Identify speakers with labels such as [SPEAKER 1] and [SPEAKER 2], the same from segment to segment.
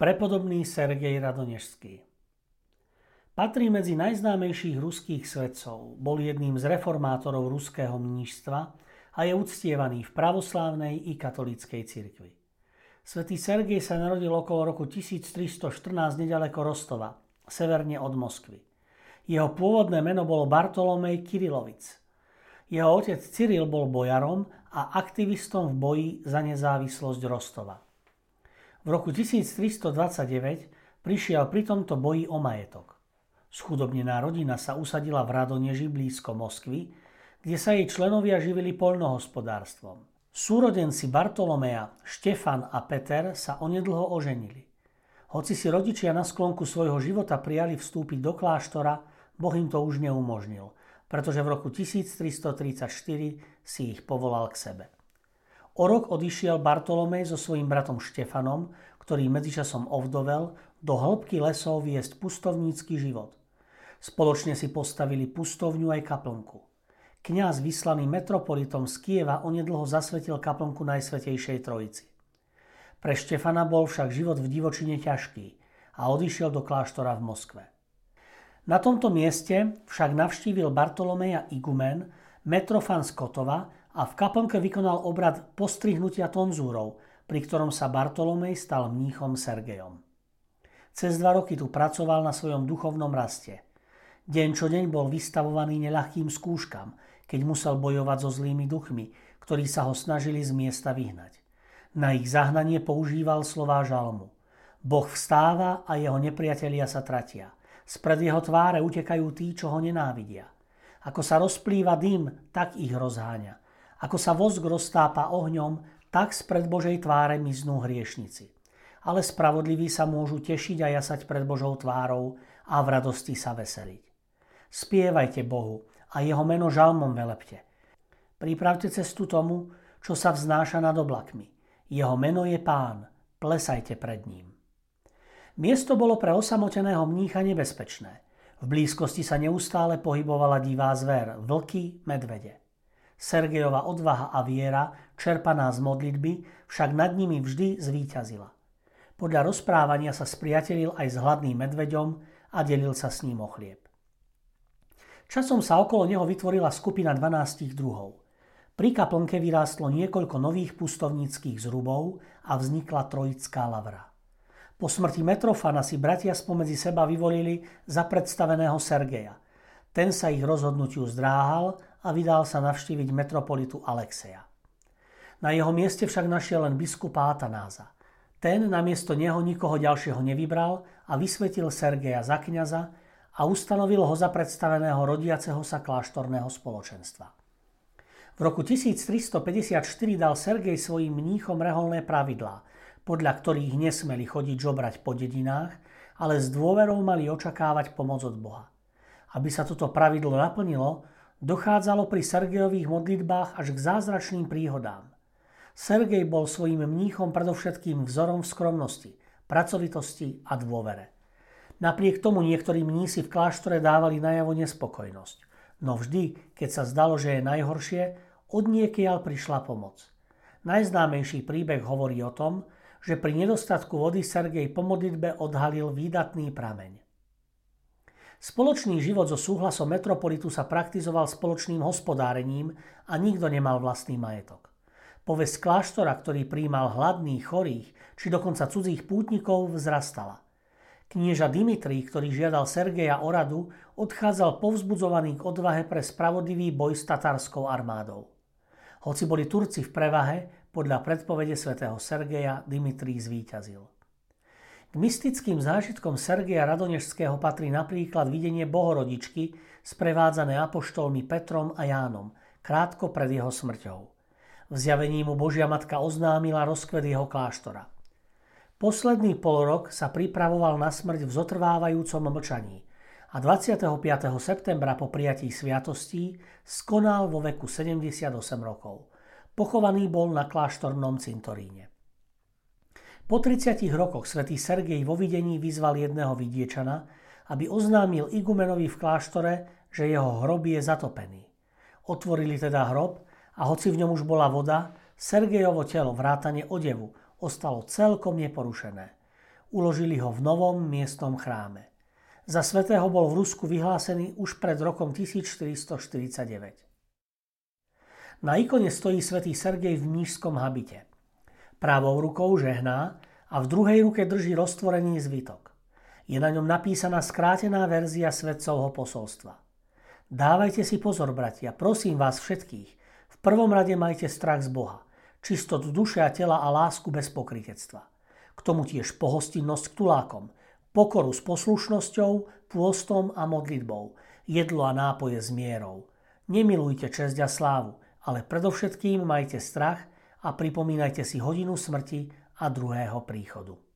[SPEAKER 1] Prepodobný Sergej Radonežský Patrí medzi najznámejších ruských svetcov, bol jedným z reformátorov ruského mnížstva a je uctievaný v pravoslávnej i katolíckej cirkvi. Svetý Sergej sa narodil okolo roku 1314 nedaleko Rostova, severne od Moskvy. Jeho pôvodné meno bolo Bartolomej Kirilovic. Jeho otec Cyril bol bojarom a aktivistom v boji za nezávislosť Rostova. V roku 1329 prišiel pri tomto boji o majetok. Schudobnená rodina sa usadila v Radoneži blízko Moskvy, kde sa jej členovia živili poľnohospodárstvom. Súrodenci Bartolomea, Štefan a Peter sa onedlho oženili. Hoci si rodičia na sklonku svojho života prijali vstúpiť do kláštora, Boh im to už neumožnil, pretože v roku 1334 si ich povolal k sebe. O rok odišiel Bartolomej so svojím bratom Štefanom, ktorý medzičasom ovdovel, do hĺbky lesov viesť pustovnícky život. Spoločne si postavili pustovňu aj kaplnku. Kňaz vyslaný metropolitom z Kieva onedlho zasvetil kaplnku Najsvetejšej Trojici. Pre Štefana bol však život v divočine ťažký a odišiel do kláštora v Moskve. Na tomto mieste však navštívil Bartolomeja Igumen, metrofan z Kotova, a v kaplnke vykonal obrad postrihnutia tonzúrov, pri ktorom sa Bartolomej stal mníchom Sergejom. Cez dva roky tu pracoval na svojom duchovnom raste. Deň čo deň bol vystavovaný neľahkým skúškam, keď musel bojovať so zlými duchmi, ktorí sa ho snažili z miesta vyhnať. Na ich zahnanie používal slová žalmu. Boh vstáva a jeho nepriatelia sa tratia. Spred jeho tváre utekajú tí, čo ho nenávidia. Ako sa rozplýva dym, tak ich rozháňa. Ako sa vosk roztápa ohňom, tak spred Božej tváre miznú hriešnici. Ale spravodliví sa môžu tešiť a jasať pred Božou tvárou a v radosti sa veseliť. Spievajte Bohu a jeho meno žalmom velepte. Pripravte cestu tomu, čo sa vznáša nad oblakmi. Jeho meno je Pán, plesajte pred ním. Miesto bolo pre osamoteného mnícha nebezpečné. V blízkosti sa neustále pohybovala divá zver, vlky, medvede. Sergejova odvaha a viera, čerpaná z modlitby, však nad nimi vždy zvíťazila. Podľa rozprávania sa spriatelil aj s hladným medveďom a delil sa s ním o chlieb. Časom sa okolo neho vytvorila skupina 12 druhov. Pri kaplnke vyrástlo niekoľko nových pustovníckých zrubov a vznikla trojická lavra. Po smrti Metrofana si bratia spomedzi seba vyvolili za predstaveného Sergeja. Ten sa ich rozhodnutiu zdráhal a vydal sa navštíviť metropolitu Alexeja. Na jeho mieste však našiel len biskupa Atanáza. Ten namiesto neho nikoho ďalšieho nevybral a vysvetil Sergeja za kniaza a ustanovil ho za predstaveného rodiaceho sa kláštorného spoločenstva. V roku 1354 dal Sergej svojim mníchom reholné pravidlá, podľa ktorých nesmeli chodiť žobrať po dedinách, ale s dôverou mali očakávať pomoc od Boha. Aby sa toto pravidlo naplnilo, Dochádzalo pri Sergejových modlitbách až k zázračným príhodám. Sergej bol svojim mníchom predovšetkým vzorom v skromnosti, pracovitosti a dôvere. Napriek tomu niektorí mnísi v kláštore dávali najavo nespokojnosť. No vždy, keď sa zdalo, že je najhoršie, od niekiaľ prišla pomoc. Najznámejší príbeh hovorí o tom, že pri nedostatku vody Sergej po modlitbe odhalil výdatný prameň. Spoločný život so súhlasom metropolitu sa praktizoval spoločným hospodárením a nikto nemal vlastný majetok. Povesť kláštora, ktorý príjmal hladných, chorých či dokonca cudzích pútnikov, vzrastala. Knieža Dimitri, ktorý žiadal Sergeja o radu, odchádzal povzbudzovaný k odvahe pre spravodlivý boj s tatarskou armádou. Hoci boli Turci v prevahe, podľa predpovede svätého Sergeja Dimitri zvíťazil. K mystickým zážitkom Sergeja Radonežského patrí napríklad videnie Bohorodičky, sprevádzané apoštolmi Petrom a Jánom, krátko pred jeho smrťou. V zjavení mu Božia Matka oznámila rozkvet jeho kláštora. Posledný polrok sa pripravoval na smrť v zotrvávajúcom mlčaní a 25. septembra po prijatí sviatostí skonal vo veku 78 rokov. Pochovaný bol na kláštornom cintoríne. Po 30 rokoch svätý Sergej vo videní vyzval jedného vidiečana, aby oznámil igumenovi v kláštore, že jeho hrob je zatopený. Otvorili teda hrob a hoci v ňom už bola voda, Sergejovo telo vrátane odevu ostalo celkom neporušené. Uložili ho v novom miestnom chráme. Za svetého bol v Rusku vyhlásený už pred rokom 1449. Na ikone stojí svätý Sergej v mnížskom habite. Pravou rukou žehná a v druhej ruke drží roztvorený zvitok. Je na ňom napísaná skrátená verzia svetcovho posolstva. Dávajte si pozor, bratia, prosím vás všetkých. V prvom rade majte strach z Boha, čistotu duše a tela a lásku bez pokritectva. K tomu tiež pohostinnosť k tulákom, pokoru s poslušnosťou, pôstom a modlitbou, jedlo a nápoje s mierou. Nemilujte česť a slávu, ale predovšetkým majte strach a pripomínajte si hodinu smrti a druhého príchodu.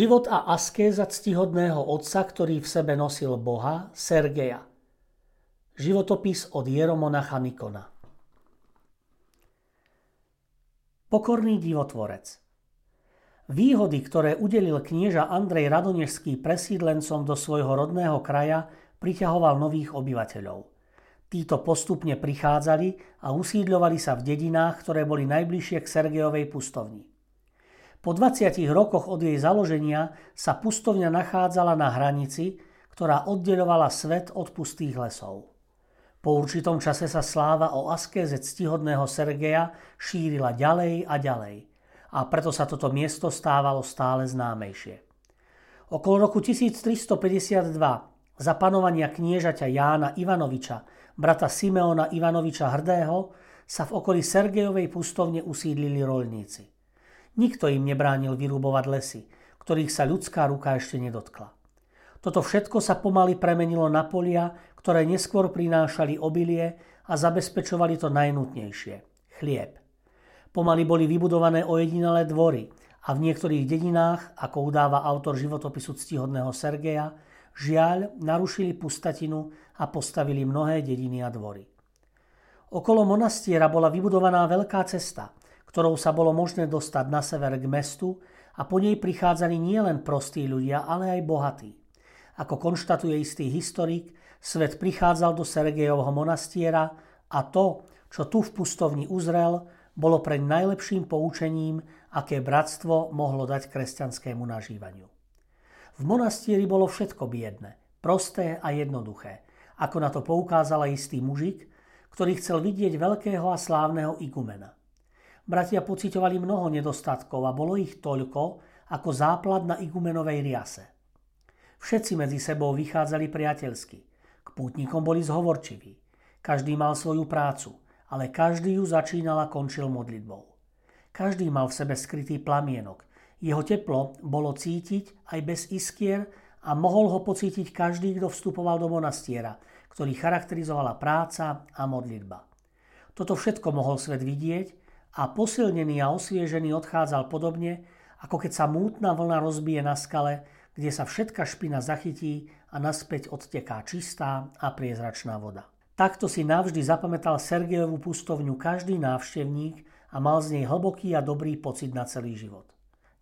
[SPEAKER 1] Život a askéza ctihodného otca, ktorý v sebe nosil Boha, Sergeja. Životopis od Jeromonacha Nikona. Pokorný divotvorec. Výhody, ktoré udelil knieža Andrej Radonežský presídlencom do svojho rodného kraja, priťahoval nových obyvateľov. Títo postupne prichádzali a usídľovali sa v dedinách, ktoré boli najbližšie k Sergejovej pustovni. Po 20 rokoch od jej založenia sa pustovňa nachádzala na hranici, ktorá oddeľovala svet od pustých lesov. Po určitom čase sa sláva o askéze ctihodného Sergeja šírila ďalej a ďalej a preto sa toto miesto stávalo stále známejšie. Okolo roku 1352 za panovania kniežaťa Jána Ivanoviča, brata Simeona Ivanoviča Hrdého, sa v okolí Sergejovej pustovne usídlili rolníci. Nikto im nebránil vyrúbovať lesy, ktorých sa ľudská ruka ešte nedotkla. Toto všetko sa pomaly premenilo na polia, ktoré neskôr prinášali obilie a zabezpečovali to najnutnejšie – chlieb. Pomaly boli vybudované ojedinelé dvory a v niektorých dedinách, ako udáva autor životopisu ctihodného Sergeja, žiaľ narušili pustatinu a postavili mnohé dediny a dvory. Okolo monastiera bola vybudovaná veľká cesta – ktorou sa bolo možné dostať na sever k mestu a po nej prichádzali nielen prostí ľudia, ale aj bohatí. Ako konštatuje istý historik, svet prichádzal do Sergejovho monastiera a to, čo tu v pustovni uzrel, bolo pre najlepším poučením, aké bratstvo mohlo dať kresťanskému nažívaniu. V monastieri bolo všetko biedne, prosté a jednoduché, ako na to poukázala istý mužik, ktorý chcel vidieť veľkého a slávneho igumena. Bratia pocitovali mnoho nedostatkov a bolo ich toľko, ako záplat na igumenovej riase. Všetci medzi sebou vychádzali priateľsky. K pútnikom boli zhovorčiví. Každý mal svoju prácu, ale každý ju začínal a končil modlitbou. Každý mal v sebe skrytý plamienok. Jeho teplo bolo cítiť aj bez iskier a mohol ho pocítiť každý, kto vstupoval do monastiera, ktorý charakterizovala práca a modlitba. Toto všetko mohol svet vidieť a posilnený a osviežený odchádzal podobne, ako keď sa mútna vlna rozbije na skale, kde sa všetka špina zachytí a naspäť odteká čistá a priezračná voda. Takto si navždy zapamätal Sergejovú pustovňu každý návštevník a mal z nej hlboký a dobrý pocit na celý život.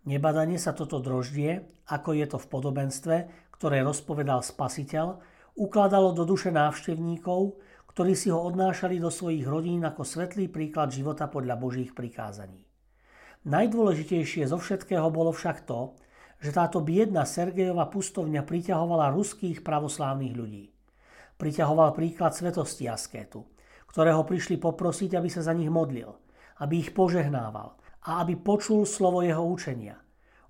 [SPEAKER 1] Nebadane sa toto droždie, ako je to v podobenstve, ktoré rozpovedal spasiteľ, ukladalo do duše návštevníkov, ktorí si ho odnášali do svojich rodín ako svetlý príklad života podľa Božích prikázaní. Najdôležitejšie zo všetkého bolo však to, že táto biedna Sergejova pustovňa priťahovala ruských pravoslávnych ľudí. Priťahoval príklad svetosti askétu, ktorého prišli poprosiť, aby sa za nich modlil, aby ich požehnával, a aby počul slovo jeho učenia.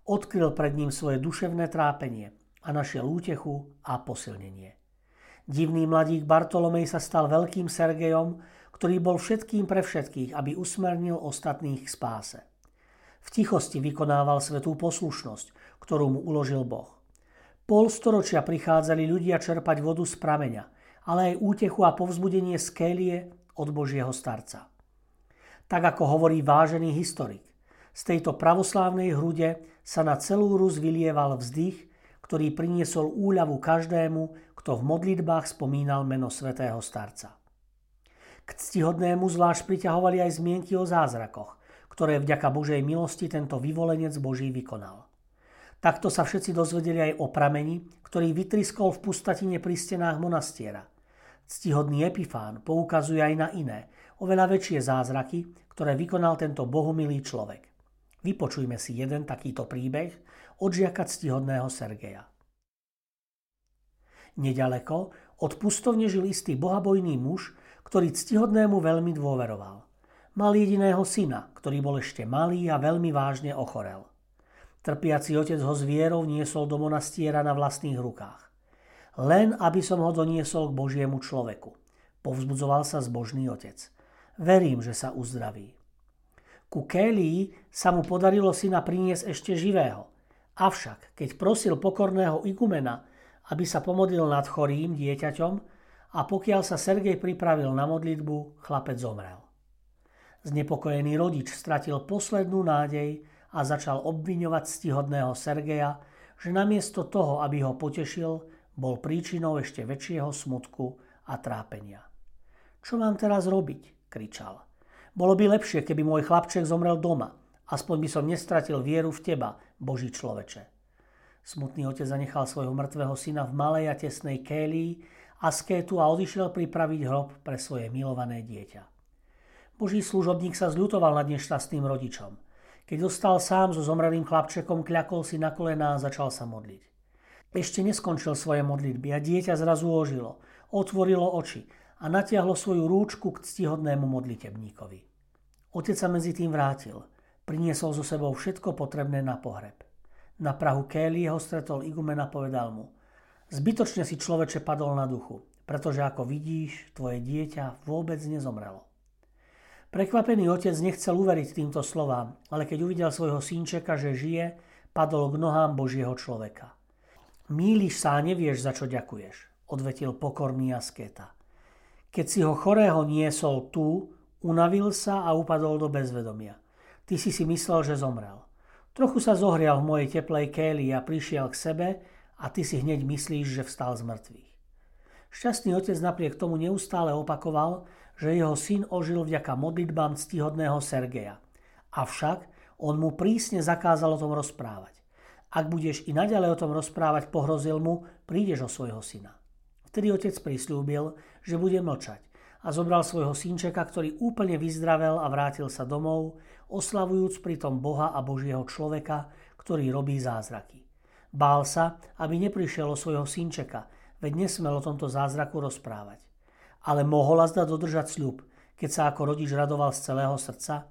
[SPEAKER 1] Odkryl pred ním svoje duševné trápenie a našiel útechu a posilnenie. Divný mladík Bartolomej sa stal veľkým Sergejom, ktorý bol všetkým pre všetkých, aby usmernil ostatných k spáse. V tichosti vykonával svetú poslušnosť, ktorú mu uložil Boh. Pol storočia prichádzali ľudia čerpať vodu z prameňa, ale aj útechu a povzbudenie z kélie od Božieho starca. Tak ako hovorí vážený historik, z tejto pravoslávnej hrude sa na celú Rus vylieval vzdych, ktorý priniesol úľavu každému, kto v modlitbách spomínal meno svätého starca. K ctihodnému zvlášť priťahovali aj zmienky o zázrakoch, ktoré vďaka Božej milosti tento vyvolenec Boží vykonal. Takto sa všetci dozvedeli aj o prameni, ktorý vytriskol v pustatine pri stenách monastiera. Ctihodný Epifán poukazuje aj na iné, oveľa väčšie zázraky, ktoré vykonal tento bohumilý človek. Vypočujme si jeden takýto príbeh od žiaka ctihodného Sergeja. Nedaleko od pustovne žil istý bohabojný muž, ktorý ctihodnému veľmi dôveroval. Mal jediného syna, ktorý bol ešte malý a veľmi vážne ochorel. Trpiaci otec ho zvierov niesol do monastiera na vlastných rukách. Len aby som ho doniesol k Božiemu človeku. Povzbudzoval sa zbožný otec. Verím, že sa uzdraví. Ku Kélii sa mu podarilo syna priniesť ešte živého. Avšak, keď prosil pokorného igumena, aby sa pomodlil nad chorým dieťaťom a pokiaľ sa Sergej pripravil na modlitbu, chlapec zomrel. Znepokojený rodič stratil poslednú nádej a začal obviňovať stihodného Sergeja, že namiesto toho, aby ho potešil, bol príčinou ešte väčšieho smutku a trápenia. Čo mám teraz robiť? kričal. Bolo by lepšie, keby môj chlapček zomrel doma. Aspoň by som nestratil vieru v teba, Boží človeče. Smutný otec zanechal svojho mŕtvého syna v malej a tesnej kélii a skétu a odišiel pripraviť hrob pre svoje milované dieťa. Boží služobník sa zľutoval nad nešťastným rodičom. Keď dostal sám so zomrelým chlapčekom, kľakol si na kolená a začal sa modliť. Ešte neskončil svoje modlitby a dieťa zrazu ožilo, otvorilo oči a natiahlo svoju rúčku k ctihodnému modlitebníkovi. Otec sa medzi tým vrátil. Priniesol so sebou všetko potrebné na pohreb. Na Prahu Kéli ho stretol Igumen a povedal mu Zbytočne si človeče padol na duchu, pretože ako vidíš, tvoje dieťa vôbec nezomrelo. Prekvapený otec nechcel uveriť týmto slovám, ale keď uvidel svojho synčeka, že žije, padol k nohám Božieho človeka. Míliš sa a nevieš, za čo ďakuješ, odvetil pokorný askéta. Keď si ho chorého niesol tu, unavil sa a upadol do bezvedomia. Ty si si myslel, že zomrel. Trochu sa zohrial v mojej teplej kéli a prišiel k sebe a ty si hneď myslíš, že vstal z mŕtvych. Šťastný otec napriek tomu neustále opakoval, že jeho syn ožil vďaka modlitbám ctihodného Sergeja. Avšak on mu prísne zakázal o tom rozprávať. Ak budeš i naďalej o tom rozprávať, pohrozil mu, prídeš o svojho syna. Vtedy otec prislúbil, že bude mlčať a zobral svojho synčeka, ktorý úplne vyzdravel a vrátil sa domov, oslavujúc pritom Boha a Božieho človeka, ktorý robí zázraky. Bál sa, aby neprišiel o svojho synčeka, veď nesmel o tomto zázraku rozprávať. Ale mohol zda dodržať sľub, keď sa ako rodič radoval z celého srdca?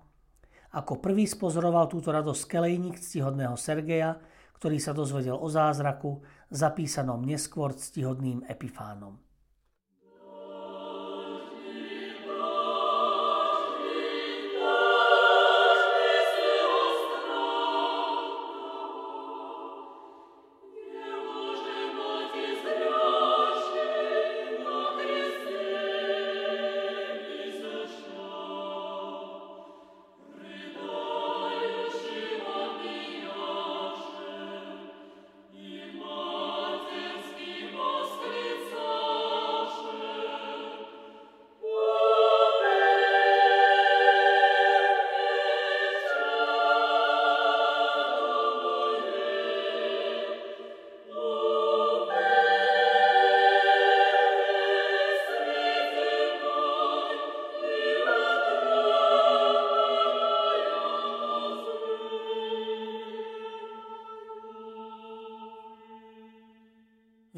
[SPEAKER 1] Ako prvý spozoroval túto radosť kelejník ctihodného Sergeja, ktorý sa dozvedel o zázraku, zapísanom neskôr ctihodným Epifánom.